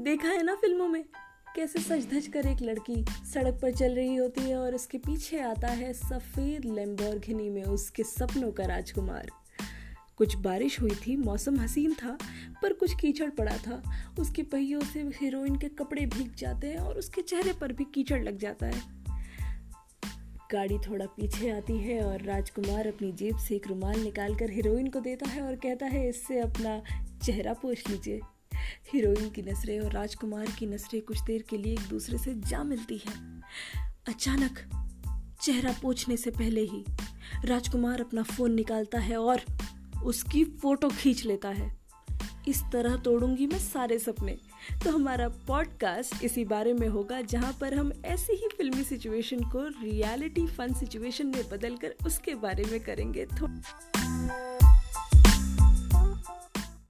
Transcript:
देखा है ना फ़िल्मों में? कैसे सच धज कर एक लड़की सड़क पर चल रही होती है और उसके पीछे आता है सफ़ेद लेम्बोर्गिनी में उसके सपनों का राजकुमार। कुछ बारिश हुई थी, मौसम हसीन था, पर कुछ कीचड़ पड़ा था। उसके पहियों से हीरोइन के कपड़े भीग जाते हैं और उसके चेहरे पर भी कीचड़ लग जाता है। गाड़ी थोड़ा पीछे आती है और राजकुमार अपनी जेब से एक रुमाल निकाल कर हीरोइन को देता है और कहता है, इससे अपना चेहरा पोछ लीजिए। हीरोइन की नज़रें और राजकुमार की नज़रें कुछ देर के लिए एक दूसरे से जा मिलती हैं। अचानक चेहरा पोछने से पहले ही राजकुमार अपना फ़ोन निकालता है और उसकी फ़ोटो खींच लेता है। इस तरह तोड़ूँगी मैं सारे सपने। तो हमारा पॉडकास्ट इसी बारे में होगा, जहाँ पर हम ऐसी ही फिल्मी सिचुएशन को रियलिटी फन सिचुएशन में बदलकर उसके बारे में करेंगे। थोड़ा